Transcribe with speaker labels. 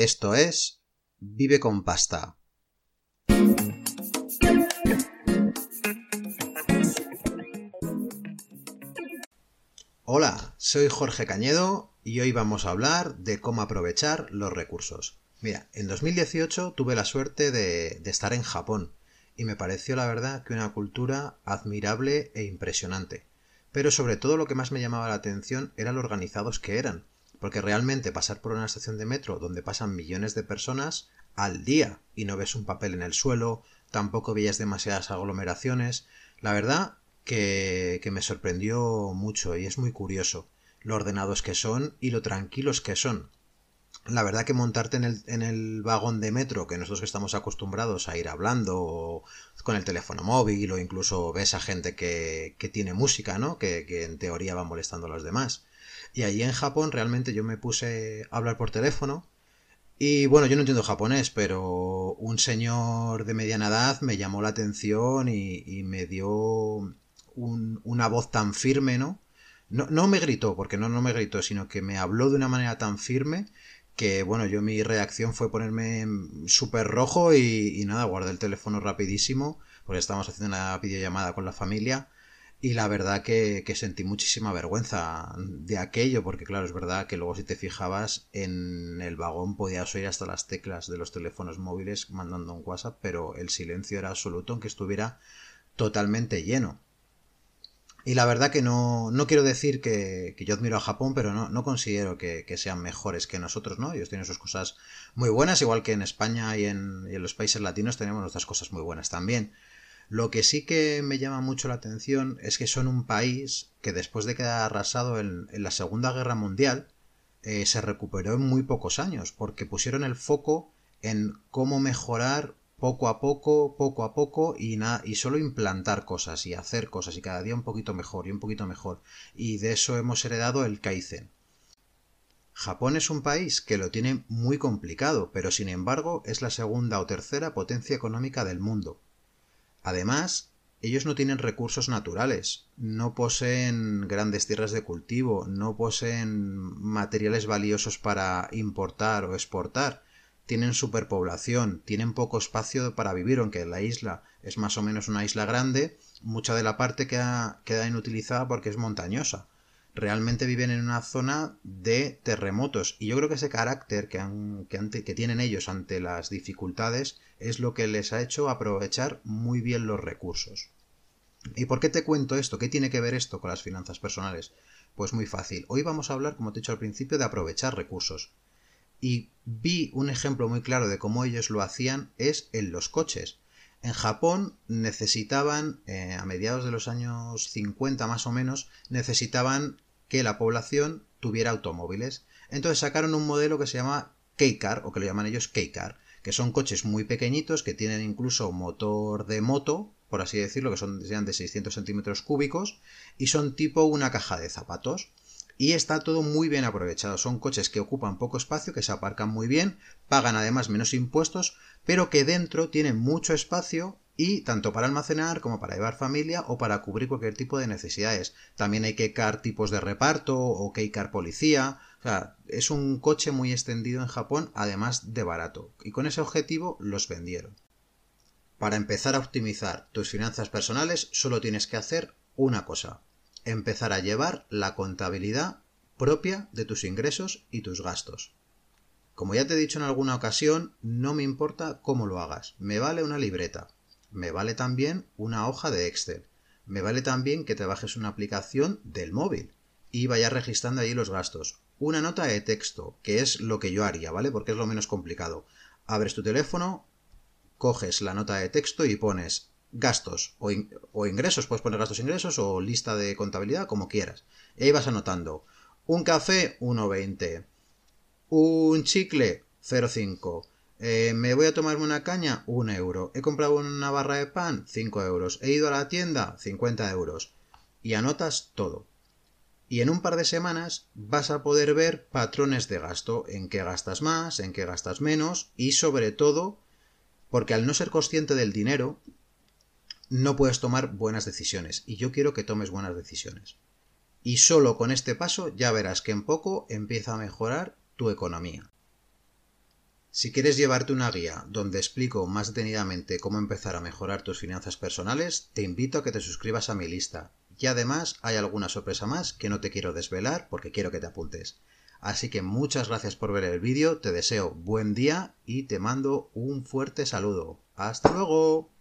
Speaker 1: Esto es Vive con Pasta. Hola, soy Jorge Cañedo y hoy vamos a hablar de cómo aprovechar los recursos. Mira, en 2018 tuve la suerte de, estar en Japón y me pareció la verdad que una cultura admirable e impresionante. Pero sobre todo lo que más me llamaba la atención era lo organizados que eran, porque realmente pasar por una estación de metro donde pasan millones de personas al día y no ves un papel en el suelo, tampoco veías demasiadas aglomeraciones, la verdad que, que me sorprendió mucho y es muy curioso lo ordenados que son y lo tranquilos que son. La verdad que montarte en el, en el vagón de metro, que nosotros estamos acostumbrados a ir hablando o con el teléfono móvil o incluso ves a gente que, que tiene música, ¿no? Que, que en teoría va molestando a los demás. Y allí en Japón realmente yo me puse a hablar por teléfono y bueno, yo no entiendo japonés, pero un señor de mediana edad me llamó la atención y, me dio una voz tan firme, ¿no? ¿no? No me gritó, porque no, no me gritó, sino que me habló de una manera tan firme que, bueno, yo mi reacción fue ponerme súper rojo y, y, nada, guardé el teléfono rapidísimo, porque estábamos haciendo una videollamada con la familia y la verdad que, sentí muchísima vergüenza de aquello, porque claro, es verdad que luego si te fijabas en el vagón podías oír hasta las teclas de los teléfonos móviles mandando un WhatsApp, pero el silencio era absoluto aunque estuviera totalmente lleno. Y la verdad que no, no quiero decir que, yo admiro a Japón, pero no, no considero que, que, sean mejores que nosotros, ¿no? Ellos tienen sus cosas muy buenas, igual que en España y en, y en los países latinos tenemos nuestras cosas muy buenas también. Lo que sí que me llama mucho la atención es que son un país que después de quedar arrasado en, la Segunda Guerra Mundial eh, se recuperó en muy pocos años, porque pusieron el foco en cómo mejorar poco a poco, poco a poco y, y solo implantar cosas y hacer cosas y cada día un poquito mejor y un poquito mejor. Y de eso hemos heredado el Kaizen. Japón es un país que lo tiene muy complicado, pero sin embargo es la segunda o tercera potencia económica del mundo Además, ellos no tienen recursos naturales, no poseen grandes tierras de cultivo, no poseen materiales valiosos para importar o exportar, tienen superpoblación, tienen poco espacio para vivir, aunque la isla es más o menos una isla grande, mucha de la parte queda, queda inutilizada porque es montañosa realmente viven en una zona de terremotos y yo creo que ese carácter que, han, que, que, tienen ellos ante las dificultades es lo que les ha hecho aprovechar muy bien los recursos. ¿Y por qué te cuento esto? ¿Qué tiene que ver esto con las finanzas personales? Pues muy fácil. Hoy vamos a hablar, como te he dicho al principio, de aprovechar recursos. Y vi un ejemplo muy claro de cómo ellos lo hacían es en los coches. En Japón necesitaban, eh, a mediados de los años 50 más o menos, necesitaban que la población tuviera automóviles. Entonces sacaron un modelo que se llama K-Car, o que lo llaman ellos K-Car, que son coches muy pequeñitos que tienen incluso motor de moto, por así decirlo, que son de 600 centímetros cúbicos, y son tipo una caja de zapatos y está todo muy bien aprovechado. Son coches que ocupan poco espacio, que se aparcan muy bien, pagan además menos impuestos, pero que dentro tienen mucho espacio y tanto para almacenar como para llevar familia o para cubrir cualquier tipo de necesidades. También hay que car tipos de reparto o car policía. O sea, es un coche muy extendido en Japón, además de barato. Y con ese objetivo los vendieron. Para empezar a optimizar tus finanzas personales solo tienes que hacer una cosa, empezar a llevar la contabilidad propia de tus ingresos y tus gastos. Como ya te he dicho en alguna ocasión, no me importa cómo lo hagas, me vale una libreta, me vale también una hoja de Excel, me vale también que te bajes una aplicación del móvil y vayas registrando ahí los gastos. Una nota de texto, que es lo que yo haría, ¿vale? Porque es lo menos complicado. Abres tu teléfono, coges la nota de texto y pones gastos o, ingresos, puedes poner gastos e ingresos o lista de contabilidad, como quieras. Y ahí vas anotando. Un café, 1,20. Un chicle, 0,5. Eh, me voy a tomarme una caña, 1 euro. He comprado una barra de pan, 5 euros. He ido a la tienda, 50 euros. Y anotas todo. Y en un par de semanas vas a poder ver patrones de gasto, en qué gastas más, en qué gastas menos y sobre todo, porque al no ser consciente del dinero, no puedes tomar buenas decisiones y yo quiero que tomes buenas decisiones. Y solo con este paso ya verás que en poco empieza a mejorar tu economía. Si quieres llevarte una guía donde explico más detenidamente cómo empezar a mejorar tus finanzas personales, te invito a que te suscribas a mi lista. Y además hay alguna sorpresa más que no te quiero desvelar porque quiero que te apuntes. Así que muchas gracias por ver el vídeo, te deseo buen día y te mando un fuerte saludo. ¡Hasta luego!